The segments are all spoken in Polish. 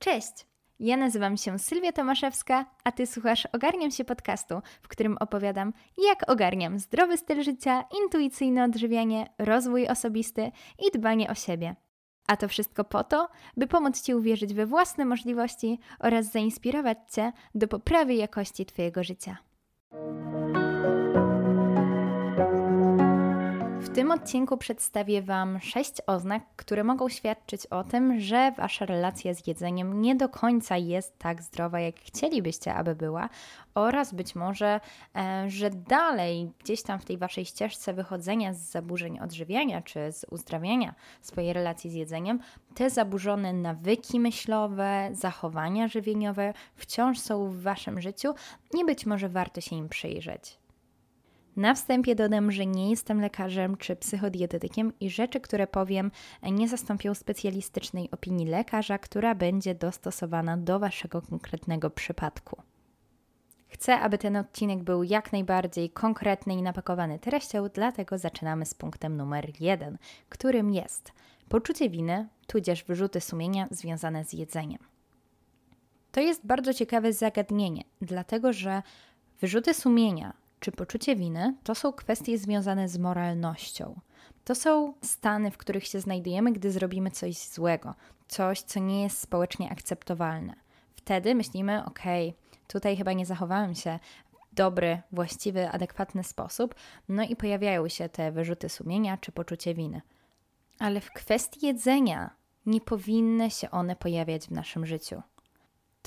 Cześć! Ja nazywam się Sylwia Tomaszewska, a Ty słuchasz Ogarniam się podcastu, w którym opowiadam, jak ogarniam zdrowy styl życia, intuicyjne odżywianie, rozwój osobisty i dbanie o siebie. A to wszystko po to, by pomóc Ci uwierzyć we własne możliwości oraz zainspirować Cię do poprawy jakości Twojego życia. Tym odcinku przedstawię Wam sześć oznak, które mogą świadczyć o tym, że Wasza relacja z jedzeniem nie do końca jest tak zdrowa, jak chcielibyście, aby była, oraz być może, e, że dalej gdzieś tam w tej Waszej ścieżce wychodzenia z zaburzeń odżywiania czy z uzdrawiania swojej relacji z jedzeniem, te zaburzone nawyki myślowe, zachowania żywieniowe wciąż są w Waszym życiu i być może warto się im przyjrzeć. Na wstępie dodam, że nie jestem lekarzem czy psychodietetykiem i rzeczy, które powiem, nie zastąpią specjalistycznej opinii lekarza, która będzie dostosowana do Waszego konkretnego przypadku. Chcę, aby ten odcinek był jak najbardziej konkretny i napakowany treścią, dlatego zaczynamy z punktem numer jeden, którym jest poczucie winy, tudzież wyrzuty sumienia związane z jedzeniem. To jest bardzo ciekawe zagadnienie, dlatego że wyrzuty sumienia czy poczucie winy to są kwestie związane z moralnością. To są stany, w których się znajdujemy, gdy zrobimy coś złego, coś, co nie jest społecznie akceptowalne. Wtedy myślimy, ok, tutaj chyba nie zachowałem się w dobry, właściwy, adekwatny sposób, no i pojawiają się te wyrzuty sumienia czy poczucie winy. Ale w kwestii jedzenia nie powinny się one pojawiać w naszym życiu.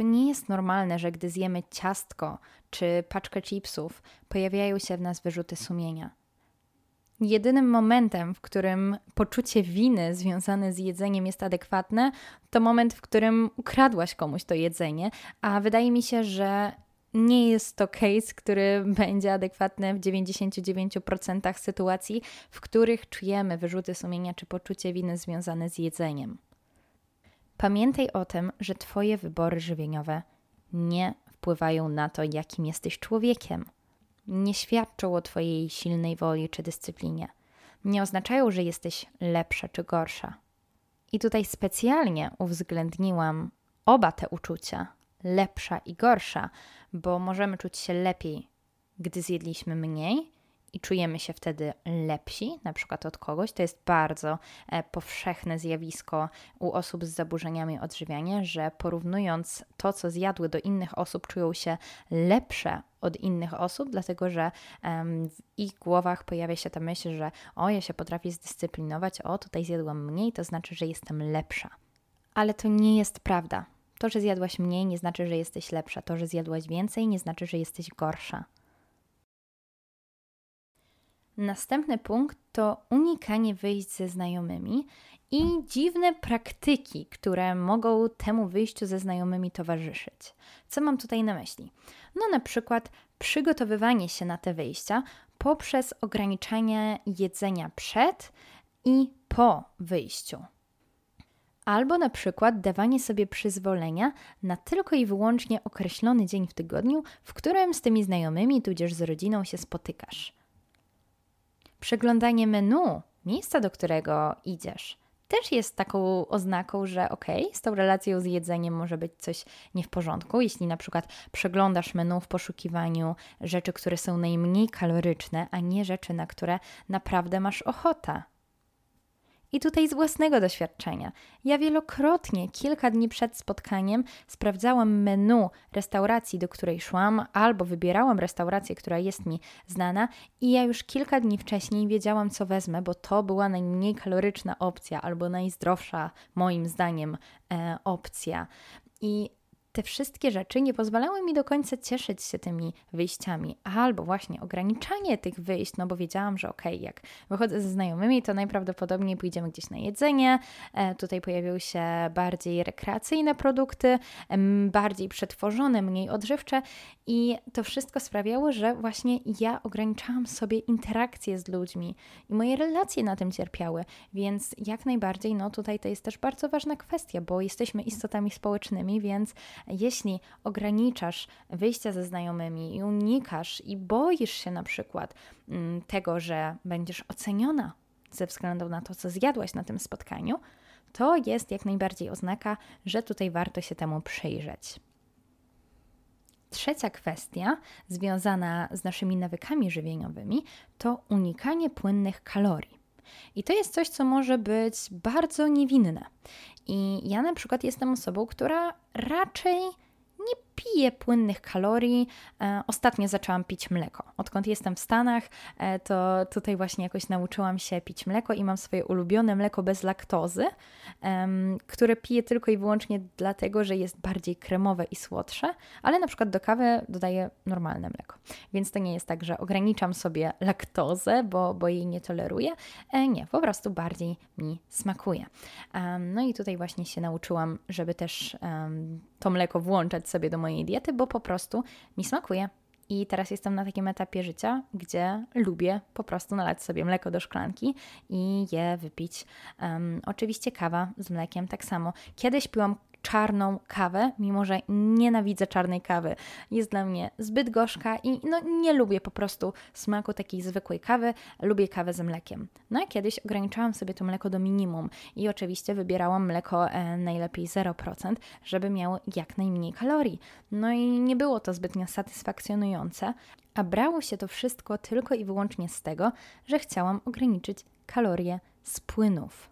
To nie jest normalne, że gdy zjemy ciastko czy paczkę chipsów, pojawiają się w nas wyrzuty sumienia. Jedynym momentem, w którym poczucie winy związane z jedzeniem jest adekwatne, to moment, w którym ukradłaś komuś to jedzenie, a wydaje mi się, że nie jest to case, który będzie adekwatny w 99% sytuacji, w których czujemy wyrzuty sumienia czy poczucie winy związane z jedzeniem. Pamiętaj o tym, że Twoje wybory żywieniowe nie wpływają na to, jakim jesteś człowiekiem. Nie świadczą o Twojej silnej woli czy dyscyplinie. Nie oznaczają, że jesteś lepsza czy gorsza. I tutaj specjalnie uwzględniłam oba te uczucia, lepsza i gorsza, bo możemy czuć się lepiej, gdy zjedliśmy mniej, i czujemy się wtedy lepsi, na przykład od kogoś. To jest bardzo e, powszechne zjawisko u osób z zaburzeniami odżywiania, że porównując to, co zjadły do innych osób, czują się lepsze od innych osób, dlatego że w ich głowach pojawia się ta myśl, że o, ja się potrafię zdyscyplinować, o, tutaj zjadłam mniej, to znaczy, że jestem lepsza. Ale to nie jest prawda. To, że zjadłaś mniej, nie znaczy, że jesteś lepsza. To, że zjadłaś więcej, nie znaczy, że jesteś gorsza. Następny punkt to unikanie wyjść ze znajomymi i dziwne praktyki, które mogą temu wyjściu ze znajomymi towarzyszyć. Co mam tutaj na myśli? No na przykład przygotowywanie się na te wyjścia poprzez ograniczanie jedzenia przed i po wyjściu. Albo na przykład dawanie sobie przyzwolenia na tylko i wyłącznie określony dzień w tygodniu, w którym z tymi znajomymi tudzież z rodziną się spotykasz. Przeglądanie menu, miejsca, do którego idziesz, też jest taką oznaką, że okej, okay, z tą relacją z jedzeniem może być coś nie w porządku. Jeśli na przykład przeglądasz menu w poszukiwaniu rzeczy, które są najmniej kaloryczne, a nie rzeczy, na które naprawdę masz ochota. I tutaj z własnego doświadczenia. Ja wielokrotnie, kilka dni przed spotkaniem, sprawdzałam menu restauracji, do której szłam, albo wybierałam restaurację, która jest mi znana, i ja już kilka dni wcześniej wiedziałam, co wezmę, bo to była najmniej kaloryczna opcja, albo najzdrowsza, moim zdaniem, e, opcja. I te wszystkie rzeczy nie pozwalały mi do końca cieszyć się tymi wyjściami, albo właśnie ograniczanie tych wyjść, no bo wiedziałam, że okej, okay, jak wychodzę ze znajomymi, to najprawdopodobniej pójdziemy gdzieś na jedzenie. E, tutaj pojawiły się bardziej rekreacyjne produkty, bardziej przetworzone, mniej odżywcze, i to wszystko sprawiało, że właśnie ja ograniczałam sobie interakcje z ludźmi i moje relacje na tym cierpiały, więc jak najbardziej, no tutaj to jest też bardzo ważna kwestia, bo jesteśmy istotami społecznymi, więc jeśli ograniczasz wyjścia ze znajomymi i unikasz i boisz się na przykład mm, tego, że będziesz oceniona ze względu na to, co zjadłaś na tym spotkaniu, to jest jak najbardziej oznaka, że tutaj warto się temu przyjrzeć. Trzecia kwestia związana z naszymi nawykami żywieniowymi to unikanie płynnych kalorii. I to jest coś, co może być bardzo niewinne. I ja na przykład jestem osobą, która raczej nie piję płynnych kalorii. E, ostatnio zaczęłam pić mleko. Odkąd jestem w Stanach, e, to tutaj właśnie jakoś nauczyłam się pić mleko i mam swoje ulubione mleko bez laktozy, które piję tylko i wyłącznie dlatego, że jest bardziej kremowe i słodsze, ale na przykład do kawy dodaję normalne mleko. Więc to nie jest tak, że ograniczam sobie laktozę, bo, bo jej nie toleruję. E, nie, po prostu bardziej mi smakuje. No i tutaj właśnie się nauczyłam, żeby też to mleko włączać sobie do mojej diety, bo po prostu mi smakuje. I teraz jestem na takim etapie życia, gdzie lubię po prostu nalać sobie mleko do szklanki i je wypić. Um, oczywiście kawa z mlekiem tak samo. Kiedyś piłam czarną kawę, mimo że nienawidzę czarnej kawy. Jest dla mnie zbyt gorzka i no, nie lubię po prostu smaku takiej zwykłej kawy. Lubię kawę z mlekiem. No a kiedyś ograniczałam sobie to mleko do minimum i oczywiście wybierałam mleko e, najlepiej 0%, żeby miało jak najmniej kalorii. No i nie było to zbytnio satysfakcjonujące, a brało się to wszystko tylko i wyłącznie z tego, że chciałam ograniczyć kalorie z płynów.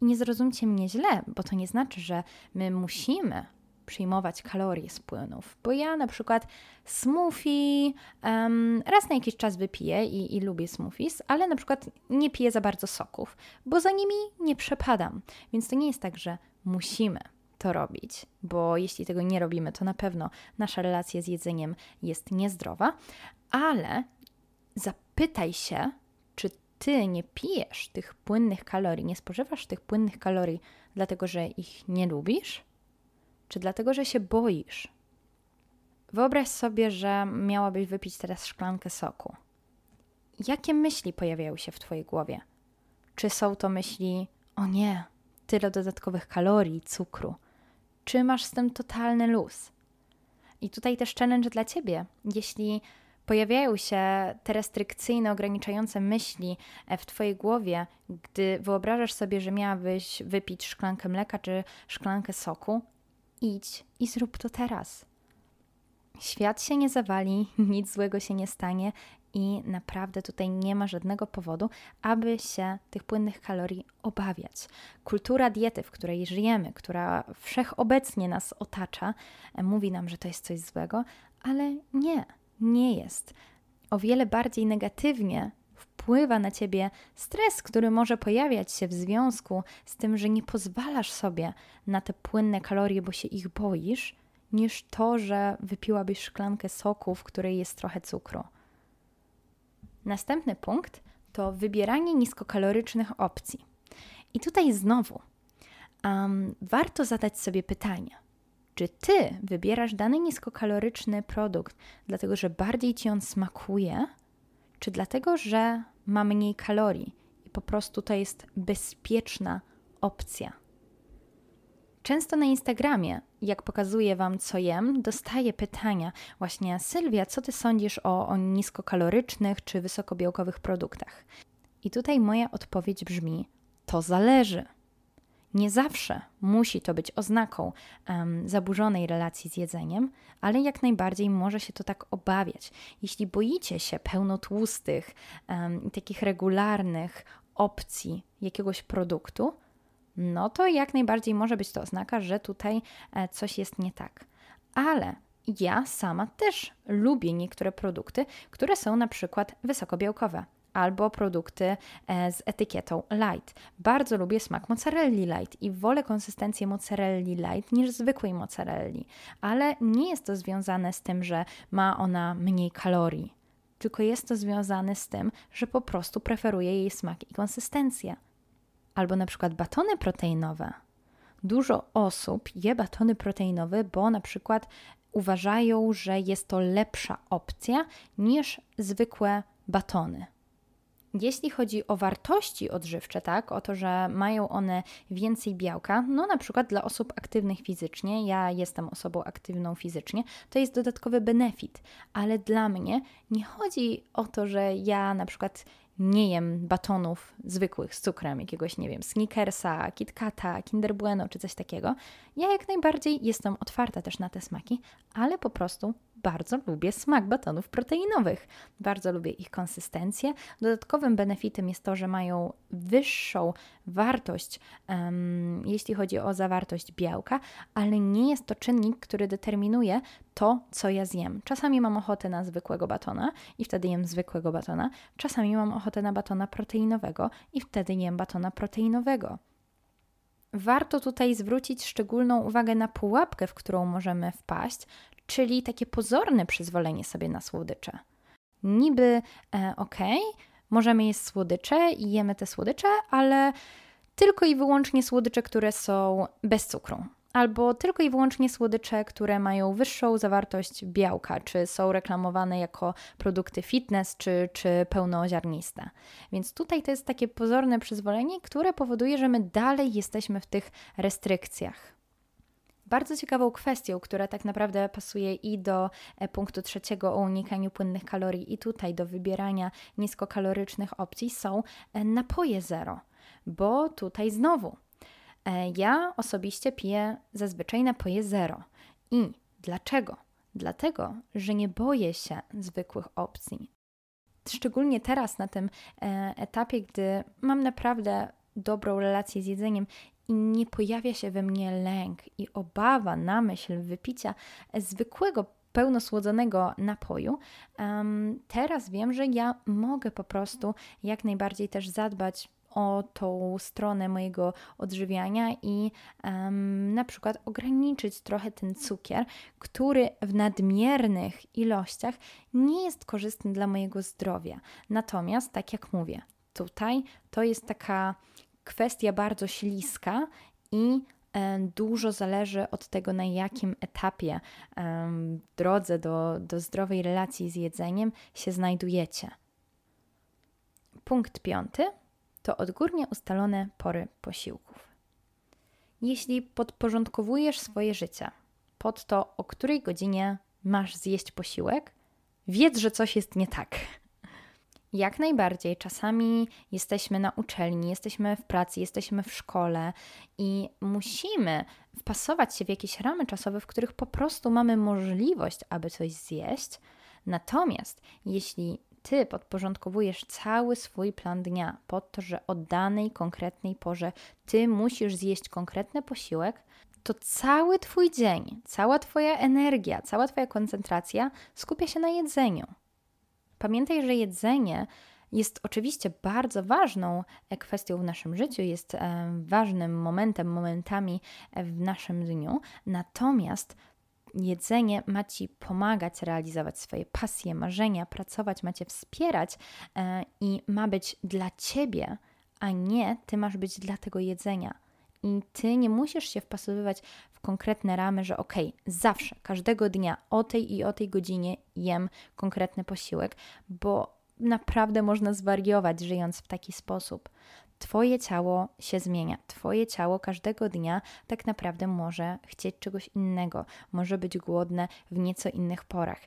I nie zrozumcie mnie źle, bo to nie znaczy, że my musimy przyjmować kalorie z płynów. Bo ja na przykład smoothie um, raz na jakiś czas wypiję i, i, lubię smoothies, ale na przykład nie piję za bardzo soków, bo za nimi nie przepadam. Więc to nie jest tak, że musimy to robić, bo jeśli tego nie robimy, to na pewno nasza relacja z jedzeniem jest niezdrowa, ale zapytaj się, ty nie pijesz tych płynnych kalorii, nie spożywasz tych płynnych kalorii, dlatego że ich nie lubisz, czy dlatego że się boisz? Wyobraź sobie, że miałabyś wypić teraz szklankę soku. Jakie myśli pojawiają się w Twojej głowie? Czy są to myśli, o nie, tyle dodatkowych kalorii, cukru? Czy masz z tym totalny luz? I tutaj też challenge dla Ciebie. Jeśli pojawiają się te restrykcyjne, ograniczające myśli e, w Twojej głowie, gdy wyobrażasz sobie, że miałabyś wypić szklankę mleka czy szklankę soku, idź i zrób to teraz. Świat się nie zawali, nic złego się nie stanie i naprawdę tutaj nie ma żadnego powodu, aby się tych płynnych kalorii obawiać. Kultura diety, w której żyjemy, która wszechobecnie nas otacza, e, mówi nam, że to jest coś złego, ale nie nie jest. O wiele bardziej negatywnie wpływa na ciebie stres, który może pojawiać się w związku z tym, że nie pozwalasz sobie na te płynne kalorie, bo się ich boisz, niż to, że wypiłabyś szklankę soku, w której jest trochę cukru. Następny punkt to wybieranie niskokalorycznych opcji. I tutaj znowu um, warto zadać sobie pytanie – czy ty wybierasz dany niskokaloryczny produkt, dlatego że bardziej ci on smakuje, czy dlatego, że ma mniej kalorii i po prostu to jest bezpieczna opcja? Często na Instagramie, jak pokazuję Wam, co jem, dostaję pytania właśnie Sylwia, co Ty sądzisz o, o niskokalorycznych czy wysokobiałkowych produktach? I tutaj moja odpowiedź brzmi: to zależy. Nie zawsze musi to być oznaką um, zaburzonej relacji z jedzeniem, ale jak najbardziej może się to tak obawiać. Jeśli boicie się pełnotłustych, um, takich regularnych opcji jakiegoś produktu, no to jak najbardziej może być to oznaka, że tutaj e, coś jest nie tak. Ale ja sama też lubię niektóre produkty, które są na przykład wysokobiałkowe albo produkty e, z etykietą light. Bardzo lubię smak mozzarelli light i wolę konsystencję mozzarelli light niż zwykłej mozzarelli, ale nie jest to związane z tym, że ma ona mniej kalorii, tylko jest to związane z tym, że po prostu preferuję jej smak i konsystencję. Albo na przykład batony proteinowe. Dużo osób je batony proteinowe, bo na przykład uważają, że jest to lepsza opcja niż zwykłe batony. Jeśli chodzi o wartości odżywcze, tak, o to, że mają one więcej białka, no na przykład dla osób aktywnych fizycznie, ja jestem osobą aktywną fizycznie, to jest dodatkowy benefit, ale dla mnie nie chodzi o to, że ja na przykład nie jem batonów zwykłych z cukrem, jakiegoś, nie wiem, Snickersa, KitKata, Kinder Bueno czy coś takiego. Ja jak najbardziej jestem otwarta też na te smaki, ale po prostu bardzo lubię smak batonów proteinowych. Bardzo lubię ich konsystencję. Dodatkowym benefitem jest to, że mają wyższą wartość, um, jeśli chodzi o zawartość białka, ale nie jest to czynnik, który determinuje to, co ja zjem. Czasami mam ochotę na zwykłego batona i wtedy jem zwykłego batona. Czasami mam ochotę na batona proteinowego i wtedy jem batona proteinowego. Warto tutaj zwrócić szczególną uwagę na pułapkę, w którą możemy wpaść, czyli takie pozorne przyzwolenie sobie na słodycze. Niby e, okej, okay, możemy jeść słodycze i jemy te słodycze, ale tylko i wyłącznie słodycze, które są bez cukru. Albo tylko i wyłącznie słodycze, które mają wyższą zawartość białka, czy są reklamowane jako produkty fitness, czy, czy pełnoziarniste. Więc tutaj to jest takie pozorne przyzwolenie, które powoduje, że my dalej jesteśmy w tych restrykcjach. Bardzo ciekawą kwestią, która tak naprawdę pasuje i do e, punktu trzeciego o unikaniu płynnych kalorii, i tutaj do wybierania niskokalorycznych opcji są e, napoje zero, bo tutaj znowu e, ja osobiście piję zazwyczaj napoje zero. I dlaczego? Dlatego, że nie boję się zwykłych opcji. Szczególnie teraz, na tym etapie, gdy mam naprawdę dobrą relację z jedzeniem i nie pojawia się we mnie lęk i obawa na myśl wypicia zwykłego pełnosłodzonego napoju, teraz wiem, że ja mogę po prostu jak najbardziej też zadbać o tą stronę mojego odżywiania i um, na przykład ograniczyć trochę ten cukier, który w nadmiernych ilościach nie jest korzystny dla mojego zdrowia. Natomiast, tak jak mówię, tutaj to jest taka kwestia bardzo śliska i e, dużo zależy od tego, na jakim etapie w drodze do, do zdrowej relacji z jedzeniem się znajdujecie. Punkt piąty to odgórnie ustalone pory posiłków. Jeśli podporządkowujesz swoje życie pod to, o której godzinie masz zjeść posiłek, wiedz, że coś jest nie tak. Jak najbardziej. Czasami jesteśmy na uczelni, jesteśmy w pracy, jesteśmy w szkole i musimy wpasować się w jakieś ramy czasowe, w których po prostu mamy możliwość, aby coś zjeść. Natomiast jeśli ty podporządkowujesz cały swój plan dnia pod to, że o danej konkretnej porze ty musisz zjeść konkretny posiłek, to cały twój dzień, cała twoja energia, cała twoja koncentracja skupia się na jedzeniu. Pamiętaj, że jedzenie jest oczywiście bardzo ważną e, kwestią w naszym życiu, jest e, ważnym momentem, momentami e, w naszym dniu, natomiast jedzenie ma Ci pomagać realizować swoje pasje, marzenia, pracować, ma Cię wspierać i ma być dla Ciebie, a nie Ty masz być dla tego jedzenia. I Ty nie musisz się wpasowywać w konkretne ramy, że ok, zawsze, każdego dnia o tej i o tej godzinie jem konkretny posiłek, bo naprawdę można zwariować żyjąc w taki sposób. Twoje ciało się zmienia. Twoje ciało każdego dnia tak naprawdę może chcieć czegoś innego, może być głodne w nieco innych porach.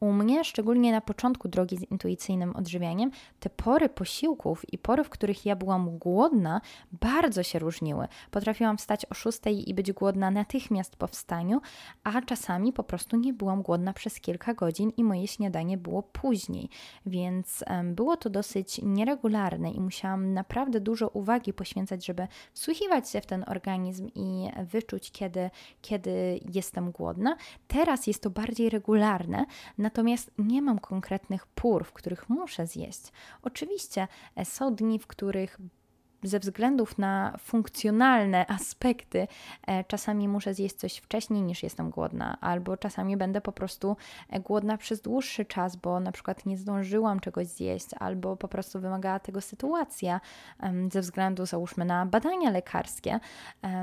U mnie, szczególnie na początku drogi z intuicyjnym odżywianiem, te pory posiłków i pory, w których ja byłam głodna, bardzo się różniły. Potrafiłam wstać o 6 i być głodna natychmiast po wstaniu, a czasami po prostu nie byłam głodna przez kilka godzin i moje śniadanie było później. Więc było to dosyć nieregularne i musiałam naprawdę dużo uwagi poświęcać, żeby wsłuchiwać się w ten organizm i wyczuć, kiedy, kiedy jestem głodna. Teraz jest to bardziej regularne. Natomiast nie mam konkretnych pór, w których muszę zjeść. Oczywiście e, są dni, w których ze względów na funkcjonalne aspekty e, czasami muszę zjeść coś wcześniej niż jestem głodna, albo czasami będę po prostu e, głodna przez dłuższy czas, bo na przykład nie zdążyłam czegoś zjeść, albo po prostu wymagała tego sytuacja ze względu załóżmy na badania lekarskie.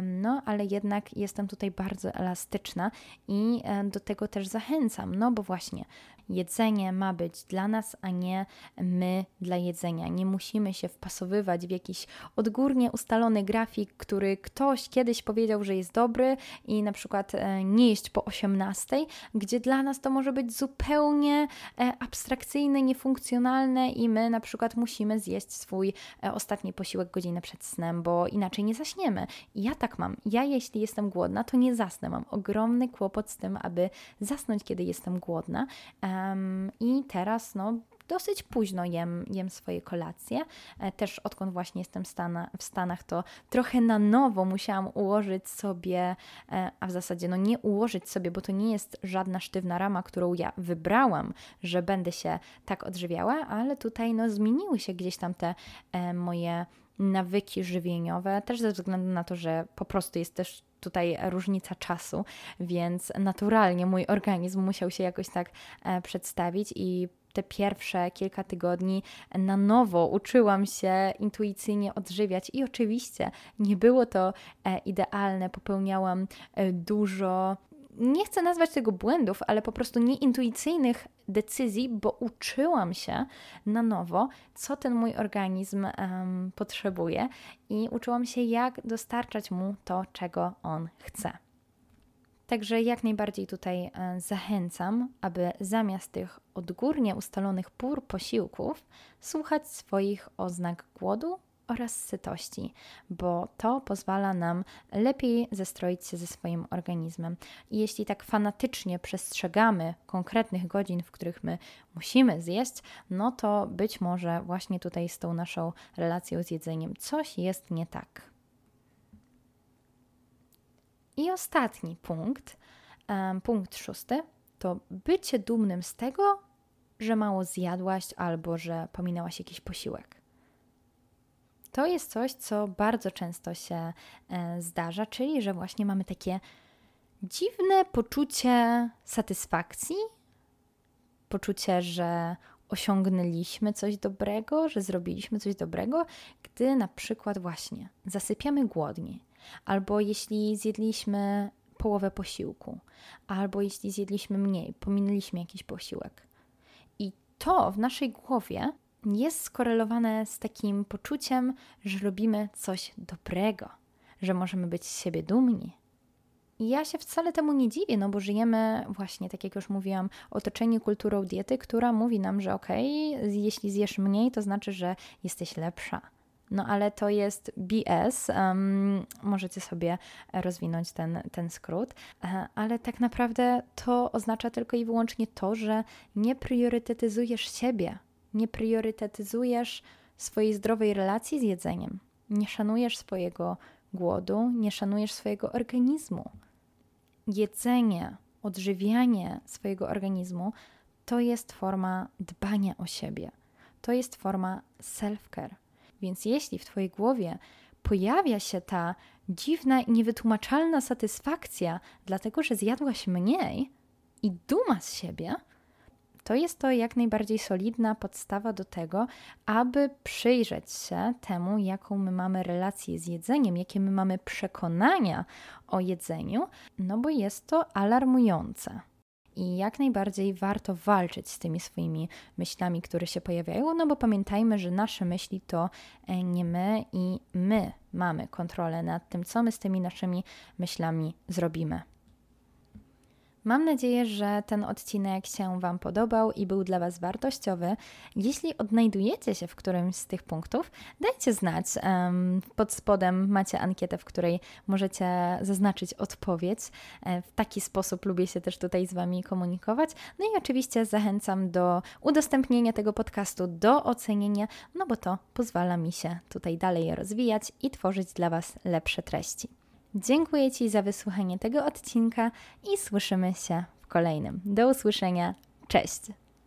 No, ale jednak jestem tutaj bardzo elastyczna i e, do tego też zachęcam, no bo właśnie jedzenie ma być dla nas, a nie my dla jedzenia. Nie musimy się wpasowywać w jakiś odgórnie ustalony grafik, który ktoś kiedyś powiedział, że jest dobry i na przykład e, nie jeść po 18, gdzie dla nas to może być zupełnie e, abstrakcyjne, niefunkcjonalne i my na przykład musimy zjeść swój e, ostatni posiłek godzinę przed snem, bo inaczej nie zaśniemy. I ja tak mam. Ja jeśli jestem głodna, to nie zasnę. Mam ogromny kłopot z tym, aby zasnąć, kiedy jestem głodna. Um, I teraz no dosyć późno jem, jem swoje kolacje. E, też odkąd właśnie jestem w, Stana, w Stanach, to trochę na nowo musiałam ułożyć sobie, e, a w zasadzie no nie ułożyć sobie, bo to nie jest żadna sztywna rama, którą ja wybrałam, że będę się tak odżywiała, ale tutaj no zmieniły się gdzieś tam te e, moje nawyki żywieniowe, też ze względu na to, że po prostu jest też tutaj różnica czasu, więc naturalnie mój organizm musiał się jakoś tak przedstawić i te pierwsze kilka tygodni na nowo uczyłam się intuicyjnie odżywiać i oczywiście nie było to e, idealne, popełniałam e, dużo nie chcę nazwać tego błędów, ale po prostu nieintuicyjnych decyzji, bo uczyłam się na nowo, co ten mój organizm um, potrzebuje i uczyłam się, jak dostarczać mu to, czego on chce. Także jak najbardziej tutaj e, zachęcam, aby zamiast tych odgórnie ustalonych pór posiłków słuchać swoich oznak głodu oraz sytości, bo to pozwala nam lepiej zestroić się ze swoim organizmem. I jeśli tak fanatycznie przestrzegamy konkretnych godzin, w których my musimy zjeść, no to być może właśnie tutaj z tą naszą relacją z jedzeniem coś jest nie tak. I ostatni punkt, punkt szósty, to bycie dumnym z tego, że mało zjadłaś albo że pominęłaś jakiś posiłek. To jest coś, co bardzo często się e, zdarza, czyli że właśnie mamy takie dziwne poczucie satysfakcji, poczucie, że osiągnęliśmy coś dobrego, że zrobiliśmy coś dobrego, gdy na przykład właśnie zasypiamy głodni, albo jeśli zjedliśmy połowę posiłku, albo jeśli zjedliśmy mniej, pominęliśmy jakiś posiłek. I to w naszej głowie jest skorelowane z takim poczuciem, że robimy coś dobrego, że możemy być z siebie dumni. I ja się wcale temu nie dziwię, no bo żyjemy właśnie, tak jak już mówiłam, otoczeni kulturą diety, która mówi nam, że okej, okay, jeśli zjesz mniej, to znaczy, że jesteś lepsza no ale to jest BS. Um, możecie sobie rozwinąć ten, ten skrót, e, ale tak naprawdę to oznacza tylko i wyłącznie to, że nie priorytetyzujesz siebie, nie priorytetyzujesz swojej zdrowej relacji z jedzeniem, nie szanujesz swojego głodu, nie szanujesz swojego organizmu. Jedzenie, odżywianie swojego organizmu to jest forma dbania o siebie. To jest forma self-care więc jeśli w Twojej głowie pojawia się ta dziwna i niewytłumaczalna satysfakcja, dlatego że zjadłaś mniej i duma z siebie, to jest to jak najbardziej solidna podstawa do tego, aby przyjrzeć się temu, jaką my mamy relację z jedzeniem, jakie my mamy przekonania o jedzeniu, no bo jest to alarmujące i jak najbardziej warto walczyć z tymi swoimi myślami, które się pojawiają, no bo pamiętajmy, że nasze myśli to e, nie my i my mamy kontrolę nad tym, co my z tymi naszymi myślami zrobimy. Mam nadzieję, że ten odcinek się Wam podobał i był dla Was wartościowy. Jeśli odnajdujecie się w którymś z tych punktów, dajcie znać. Pod spodem macie ankietę, w której możecie zaznaczyć odpowiedź. E, w taki sposób lubię się też tutaj z Wami komunikować. No i oczywiście zachęcam do udostępnienia tego podcastu, do ocenienia, no bo to pozwala mi się tutaj dalej rozwijać i tworzyć dla Was lepsze treści. Dziękuję Ci za wysłuchanie tego odcinka i słyszymy się w kolejnym. Do usłyszenia. Cześć!